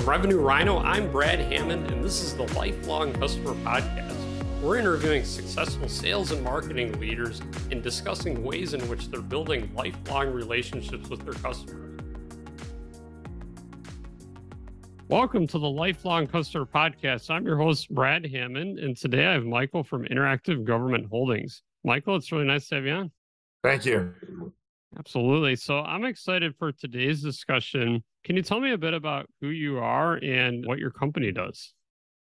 From Revenue Rhino, I'm Brad Hammond, and this is the Lifelong Customer Podcast. We're interviewing successful sales and marketing leaders and discussing ways in which they're building lifelong relationships with their customers. Welcome to the Lifelong Customer Podcast. I'm your host, Brad Hammond, and today I have Michael from Interactive Government Holdings. Michael, it's really nice to have you on. Thank you. Absolutely. So I'm excited for today's discussion. Can you tell me a bit about who you are and what your company does?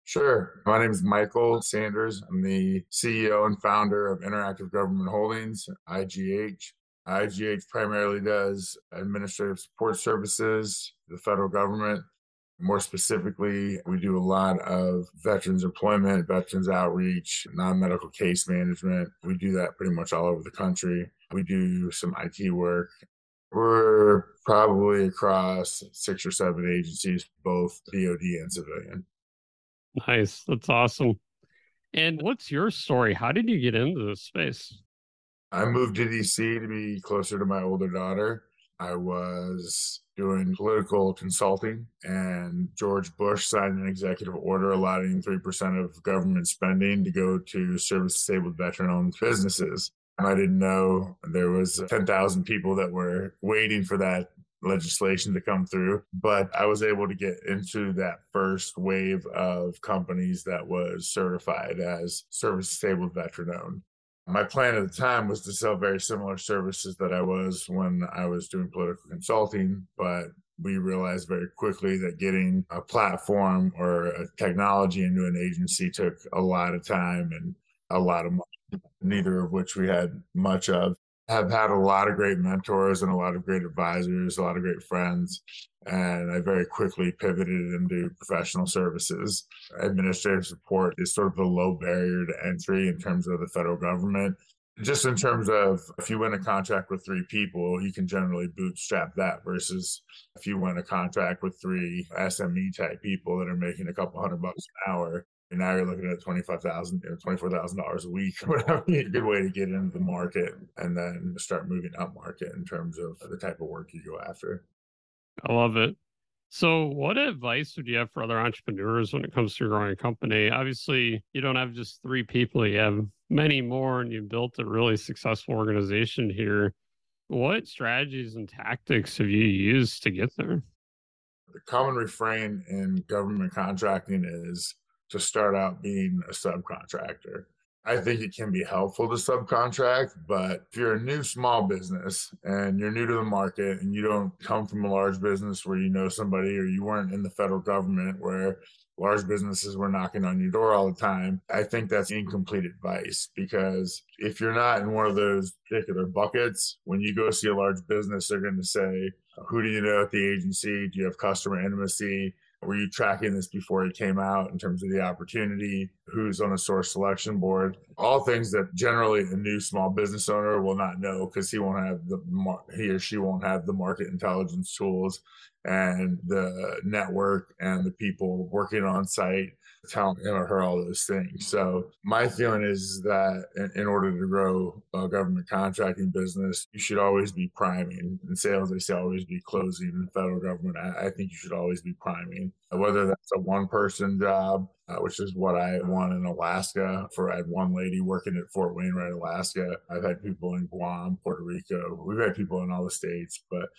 Sure. My name is Michael Sanders. I'm the CEO and founder of Interactive Government Holdings, IGH. IGH primarily does administrative support services to the federal government. More specifically, we do a lot of veterans employment, veterans outreach, non medical case management. We do that pretty much all over the country. We do some IT work. We're probably across six or seven agencies, both DoD and civilian. Nice. That's awesome. And what's your story? How did you get into this space? I moved to DC to be closer to my older daughter. I was doing political consulting, and George Bush signed an executive order allowing 3% of government spending to go to service disabled veteran owned businesses. I didn't know there was 10,000 people that were waiting for that legislation to come through, but I was able to get into that first wave of companies that was certified as service disabled veteran owned. My plan at the time was to sell very similar services that I was when I was doing political consulting, but we realized very quickly that getting a platform or a technology into an agency took a lot of time and a lot of money, neither of which we had much of have had a lot of great mentors and a lot of great advisors, a lot of great friends. And I very quickly pivoted into professional services. Administrative support is sort of a low barrier to entry in terms of the federal government. Just in terms of if you win a contract with three people, you can generally bootstrap that versus if you win a contract with three SME type people that are making a couple hundred bucks an hour, and now you're looking at twenty-five thousand, you know, twenty-four thousand dollars a week, whatever. A good way to get into the market, and then start moving up market in terms of the type of work you go after. I love it. So, what advice would you have for other entrepreneurs when it comes to growing a company? Obviously, you don't have just three people; you have many more, and you've built a really successful organization here. What strategies and tactics have you used to get there? The common refrain in government contracting is to start out being a subcontractor. I think it can be helpful to subcontract, but if you're a new small business and you're new to the market and you don't come from a large business where you know somebody or you weren't in the federal government where large businesses were knocking on your door all the time, I think that's incomplete advice because if you're not in one of those particular buckets, when you go see a large business, they're going to say, Who do you know at the agency? Do you have customer intimacy? Were you tracking this before it came out in terms of the opportunity? Who's on a source selection board? All things that generally a new small business owner will not know because he won't have the he or she won't have the market intelligence tools and the network and the people working on site tell him or her all those things. So my feeling is that in, in, order to grow a government contracting business, you should always be priming. In sales, they say always be closing. In federal government, I, I think you should always be priming. Whether that's a one-person job, uh, which is what I won in Alaska. For I had one lady working at Fort Wainwright, Alaska. I've had people in Guam, Puerto Rico. We've had people in all the states, but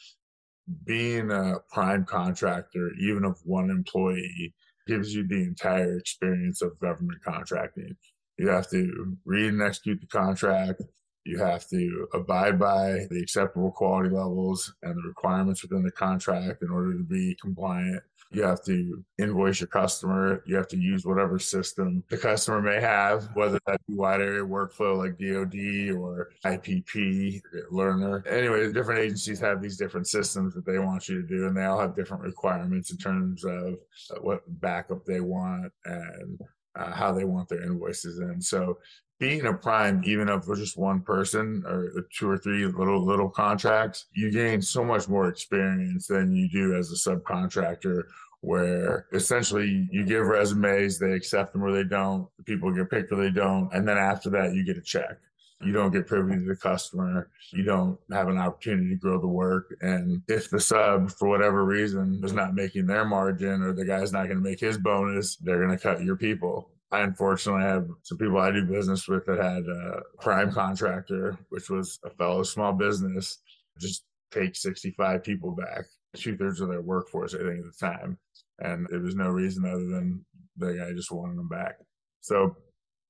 being a prime contractor, even of one employee, gives you the entire experience of government contracting. You have to read and execute the contract. You have to abide by the acceptable quality levels and the requirements within the contract in order to be compliant. You have to invoice your customer. You have to use whatever system the customer may have, whether that be wide area workflow like DoD or IPP, Learner. Anyway, different agencies have these different systems that they want you to do, and they all have different requirements in terms of what backup they want and uh, how they want their invoices in. So being a prime, even if it's just one person or two or three little little contracts, you gain so much more experience than you do as a subcontractor. Where essentially you give resumes, they accept them or they don't. People get picked or they don't, and then after that you get a check. You don't get privy to the customer. You don't have an opportunity to grow the work. And if the sub, for whatever reason, is not making their margin or the guy's not going to make his bonus, they're going to cut your people. I unfortunately have some people I do business with that had a prime contractor, which was a fellow small business, just take 65 people back, two thirds of their workforce, I think, at the time. And there was no reason other than the guy just wanted them back. So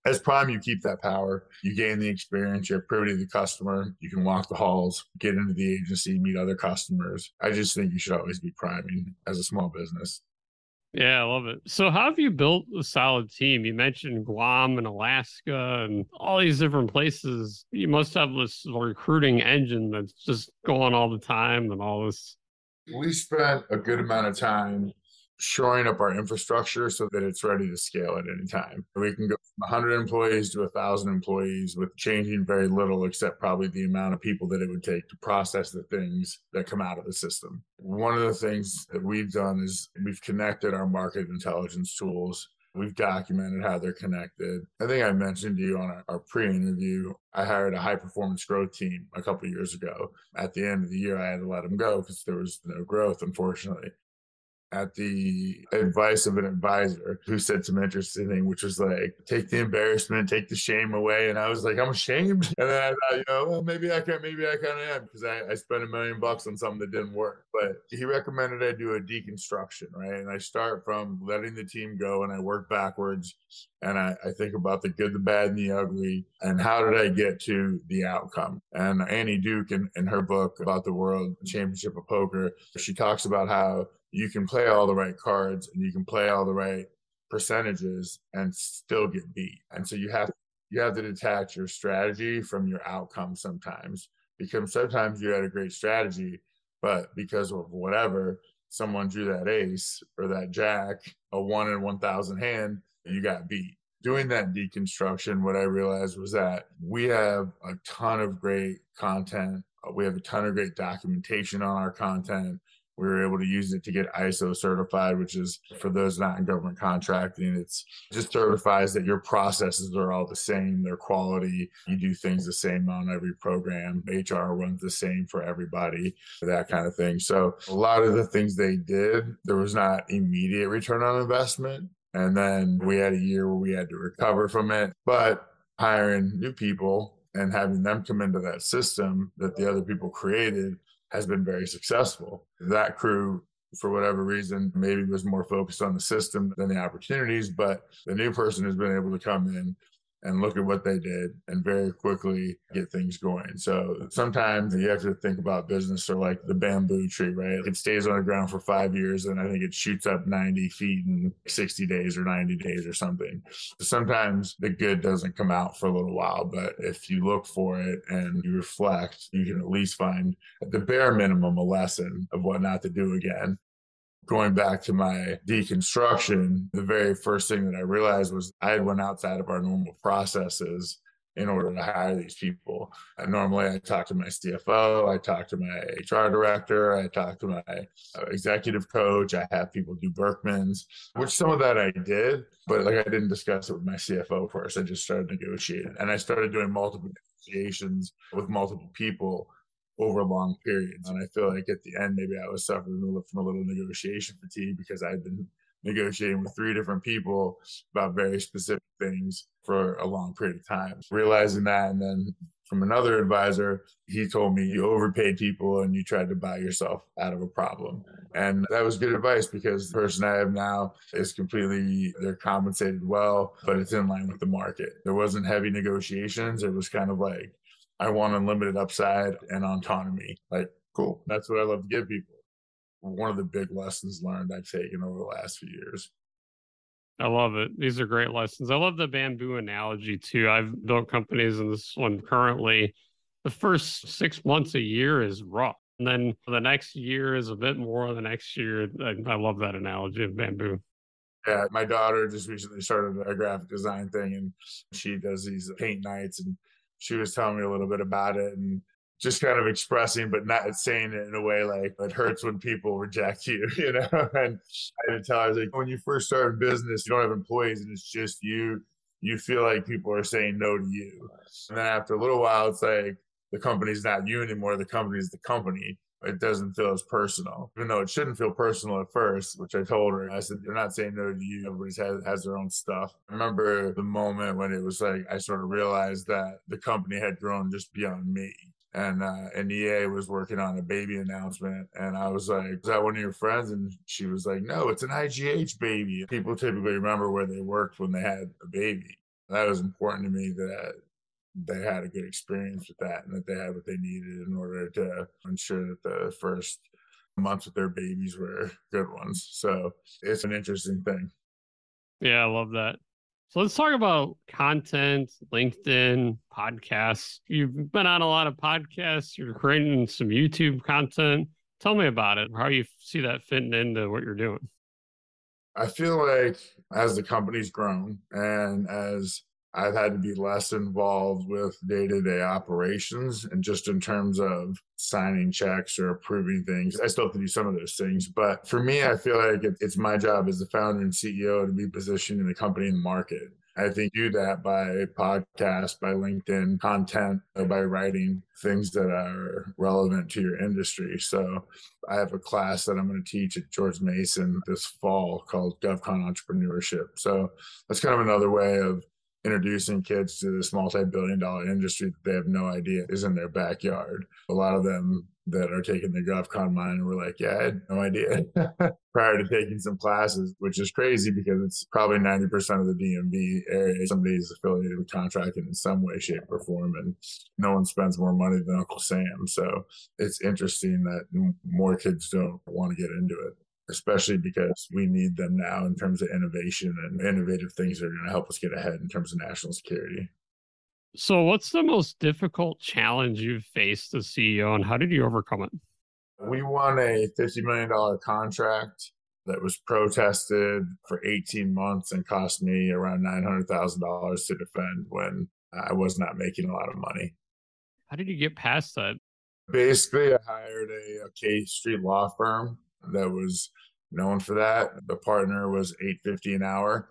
as prime, you keep that power. You gain the experience. You're privy to the customer. You can walk the halls, get into the agency, meet other customers. I just think you should always be priming as a small business. Yeah, I love it. So, how have you built a solid team? You mentioned Guam and Alaska and all these different places. You must have this recruiting engine that's just going all the time and all this. We spent a good amount of time shoring up our infrastructure so that it's ready to scale at any time. We can go from 100 employees to 1,000 employees with changing very little, except probably the amount of people that it would take to process the things that come out of the system. One of the things that we've done is we've connected our market intelligence tools We've documented how they're connected. I think I mentioned to you on our, our pre-interview, I hired a high performance growth team a couple years ago. At the end of the year, I had to let them go because there was no growth, unfortunately at the advice of an advisor who said some interesting thing, which was like, take the embarrassment, take the shame away. And I was like, I'm ashamed. And then I thought, you know, well, maybe I can, maybe I kind of am because I, I spent a million bucks on something that didn't work. But he recommended I do a deconstruction, right? And I start from letting the team go and I work backwards and I, I think about the good, the bad, and the ugly, and how did I get to the outcome? And Annie Duke, in, in her book about the World Championship of Poker, she talks about how you can play all the right cards and you can play all the right percentages and still get beat. And so you have you have to detach your strategy from your outcome sometimes because sometimes you had a great strategy, but because of whatever, someone drew that ace or that jack, a one in 1,000 hand, and you got beat. Doing that deconstruction, what I realized was that we have a ton of great content. We have a ton of great documentation on our content we were able to use it to get ISO certified, which is for those not in government contracting, it's just certifies that your processes are all the same, their quality, you do things the same on every program, HR runs the same for everybody, that kind of thing. So a lot of the things they did, there was not immediate return on investment. And then we had a year where we had to recover from it. But hiring new people and having them come into that system that the other people created has been very successful. That crew, for whatever reason, maybe was more focused on the system than the opportunities, but the new person has been able to come in and look at what they did and very quickly get things going. So sometimes you have to think about business or like the bamboo tree, right? It stays on the ground for five years and I think it shoots up 90 feet in 60 days or 90 days or something. Sometimes the good doesn't come out for a little while, but if you look for it and you reflect, you can at least find at the bare minimum a lesson of what not to do again going back to my deconstruction, the very first thing that I realized was I had went outside of our normal processes in order to hire these people. And normally I talk to my CFO, I talk to my HR director, I talk to my uh, executive coach, I have people do Birkman's, which some of that I did, but like I didn't discuss it with my CFO first. I just started negotiating and I started doing multiple negotiations with multiple people over long periods. And I feel like at the end, maybe I was suffering from a little negotiation fatigue because I'd been negotiating with three different people about very specific things for a long period of time. Realizing that, and then from another advisor, he told me you overpaid people and you tried to buy yourself out of a problem. And that was good advice because the person I have now is completely, they're compensated well, but it's in line with the market. There wasn't heavy negotiations. It was kind of like, I want unlimited upside and autonomy. Like, cool. That's what I love to give people. One of the big lessons learned I've taken over the last few years. I love it. These are great lessons. I love the bamboo analogy too. I've built companies in this one currently. The first six months a year is rough. And then the next year is a bit more. The next year, I, I love that analogy of bamboo. Yeah, my daughter just recently started a graphic design thing and she does these paint nights and she was telling me a little bit about it and just kind of expressing, but not saying it in a way like it hurts when people reject you, you know. And I had to tell her, like, when you first start a business, you don't have employees and it's just you. you feel like people are saying no to you. And then after a little while, it's like the company's not you anymore. The company's the company. It doesn't feel as personal, even though it shouldn't feel personal at first, which I told her. I said, They're not saying no to you. Everybody has, has their own stuff. I remember the moment when it was like, I sort of realized that the company had grown just beyond me and uh, and EA was working on a baby announcement, and I was like, "Is that one of your friends?" And she was like, "No, it's an IGH baby." People typically remember where they worked when they had a baby. That was important to me that they had a good experience with that and that they had what they needed in order to ensure that the first months with their babies were good ones. So it's an interesting thing. Yeah, I love that. So let's talk about content, LinkedIn, podcasts. You've been on a lot of podcasts, you're creating some YouTube content. Tell me about it, how you see that fitting into what you're doing. I feel like as the company's grown and as I've had to be less involved with day to day operations and just in terms of signing checks or approving things. I still have to do some of those things. But for me, I feel like it's my job as the founder and CEO to be positioning the company in the market. I think do that by podcast, by LinkedIn content, by writing things that are relevant to your industry. So I have a class that I'm going to teach at George Mason this fall called GovCon Entrepreneurship. So that's kind of another way of introducing kids to this multi-billion dollar industry that they have no idea is in their backyard. A lot of them that are taking the GovCon mine were like, yeah, I had no idea prior to taking some classes, which is crazy because it's probably 90% of the DMV area. Somebody is affiliated with contracting in some way, shape, or form. And no one spends more money than Uncle Sam. So it's interesting that more kids don't want to get into it especially because we need them now in terms of innovation and innovative things that are going to help us get ahead in terms of national security. So, what's the most difficult challenge you've faced as CEO, and how did you overcome it? We won a $50 million contract that was protested for 18 months and cost me around $900,000 to defend when I was not making a lot of money. How did you get past that? Basically, I hired a, a K Street law firm that was known for that. The partner was 850 an hour.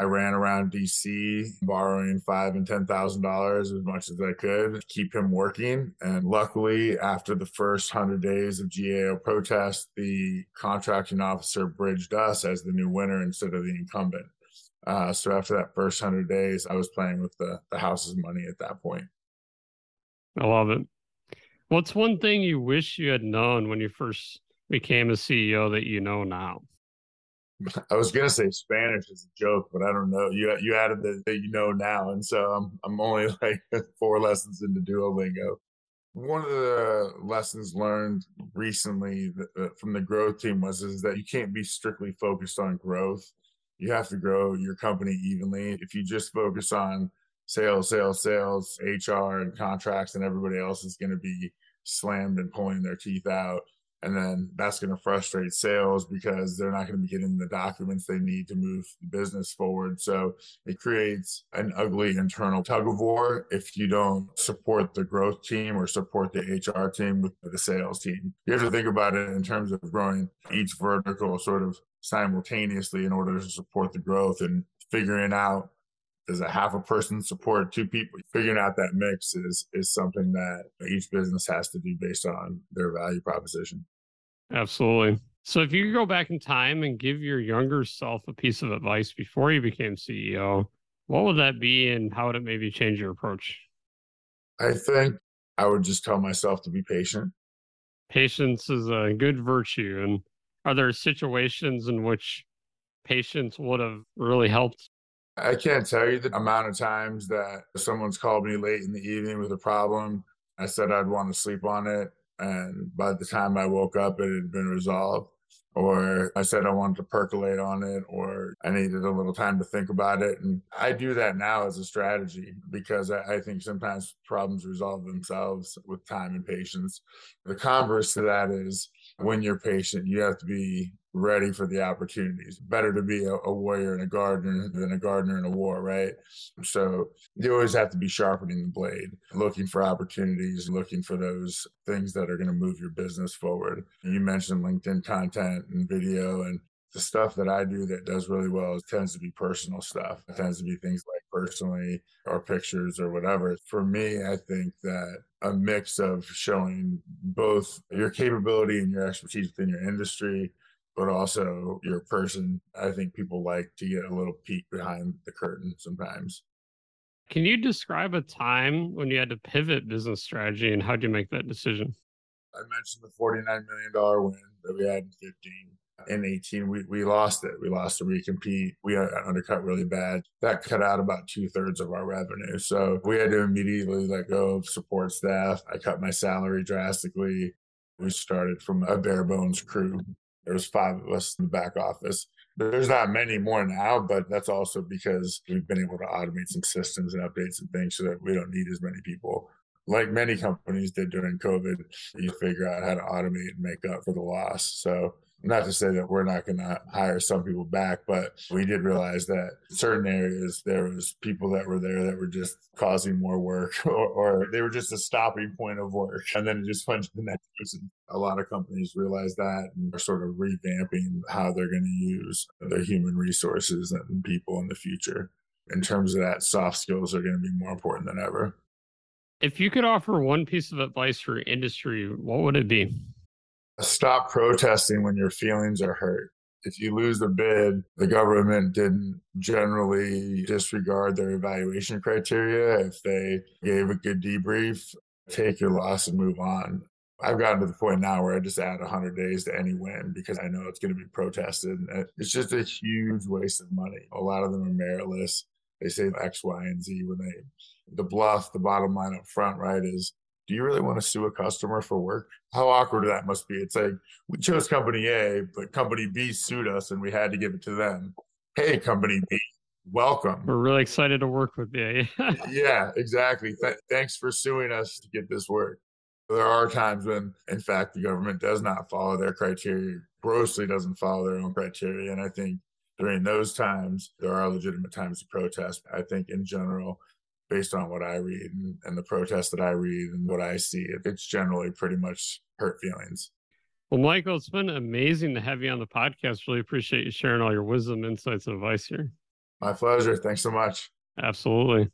I ran around DC borrowing five and ten thousand dollars as much as I could keep him working. And luckily, after the first hundred days of GAO protest, the contracting officer bridged us as the new winner instead of the incumbent. Uh, so after that first hundred days, I was playing with the the house's money at that point. I love it. What's one thing you wish you had known when you first became a CEO that you know now? I was gonna say Spanish is a joke, but I don't know. You you added the that you know now, and so I'm I'm only like four lessons into Duolingo. One of the lessons learned recently from the growth team was is that you can't be strictly focused on growth. You have to grow your company evenly. If you just focus on sales, sales, sales, HR, and contracts, and everybody else is going to be slammed and pulling their teeth out and then that's going to frustrate sales because they're not going to be getting the documents they need to move the business forward. So it creates an ugly internal tug of war if you don't support the growth team or support the HR team with the sales team. You have to think about it in terms of growing each vertical sort of simultaneously in order to support the growth and figuring out does a half a person support two people? Figuring out that mix is is something that each business has to do based on their value proposition. Absolutely. So if you could go back in time and give your younger self a piece of advice before you became CEO, what would that be and how would it maybe change your approach? I think I would just tell myself to be patient. Patience is a good virtue. And are there situations in which patience would have really helped I can't tell you the amount of times that someone's called me late in the evening with a problem. I said I'd want to sleep on it. And by the time I woke up, it had been resolved. Or I said I wanted to percolate on it, or I needed a little time to think about it. And I do that now as a strategy because I, think sometimes problems resolve themselves with time and patience. The converse to that is when you're patient, you have to be ready for the opportunities. Better to be a, a, warrior and a gardener than a gardener in a war, right? So you always have to be sharpening the blade, looking for opportunities, looking for those things that are going to move your business forward. You mentioned LinkedIn content and video and the stuff that I do that does really well tends to be personal stuff. It tends to be things like personally or pictures or whatever. For me, I think that a mix of showing both your capability and your expertise within your industry, but also your person. I think people like to get a little peek behind the curtain sometimes. Can you describe a time when you had to pivot business strategy and how did you make that decision? I mentioned the $49 million win that we had in 15. In 18, we, we lost it. We lost a recompete. We uh, undercut really bad. That cut out about two thirds of our revenue. So we had to immediately let go of support staff. I cut my salary drastically. We started from a bare bones crew. There was five of us in the back office. There's not many more now, but that's also because we've been able to automate some systems and updates and things so that we don't need as many people like many companies did during COVID, you figure out how to automate and make up for the loss. So not to say that we're not going to hire some people back, but we did realize that certain areas there was people that were there that were just causing more work, or, or they were just a stopping point of work, and then it just went to the next person. A lot of companies realize that and are sort of revamping how they're going to use their human resources and people in the future. In terms of that, soft skills are going to be more important than ever. If you could offer one piece of advice for industry, what would it be? Stop protesting when your feelings are hurt. If you lose the bid, the government didn't generally disregard their evaluation criteria. If they gave a good debrief, take your loss and move on. I've gotten to the point now where I just add 100 days to any win because I know it's going to be protested. It's just a huge waste of money. A lot of them are meritless. They say X, Y, and Z when they the BLUF, the bottom line up front, right, is do you really want to sue a customer for work? How awkward that must be. It's like we chose company A, but company B sued us and we had to give it to them. Hey, company B, welcome. We're really excited to work with you. yeah, exactly. Th- thanks for suing us to get this work. There are times when, in fact, the government does not follow their criteria, grossly doesn't follow their own criteria. And I think during those times, there are legitimate times to protest. I think in general, based on what I read and, and the protests that I read and what I see, it's generally pretty much hurt feelings. Well, Michael, it's been amazing to have you on the podcast. Really appreciate you sharing all your wisdom, insights, and advice here. My pleasure. Thanks so much. Absolutely.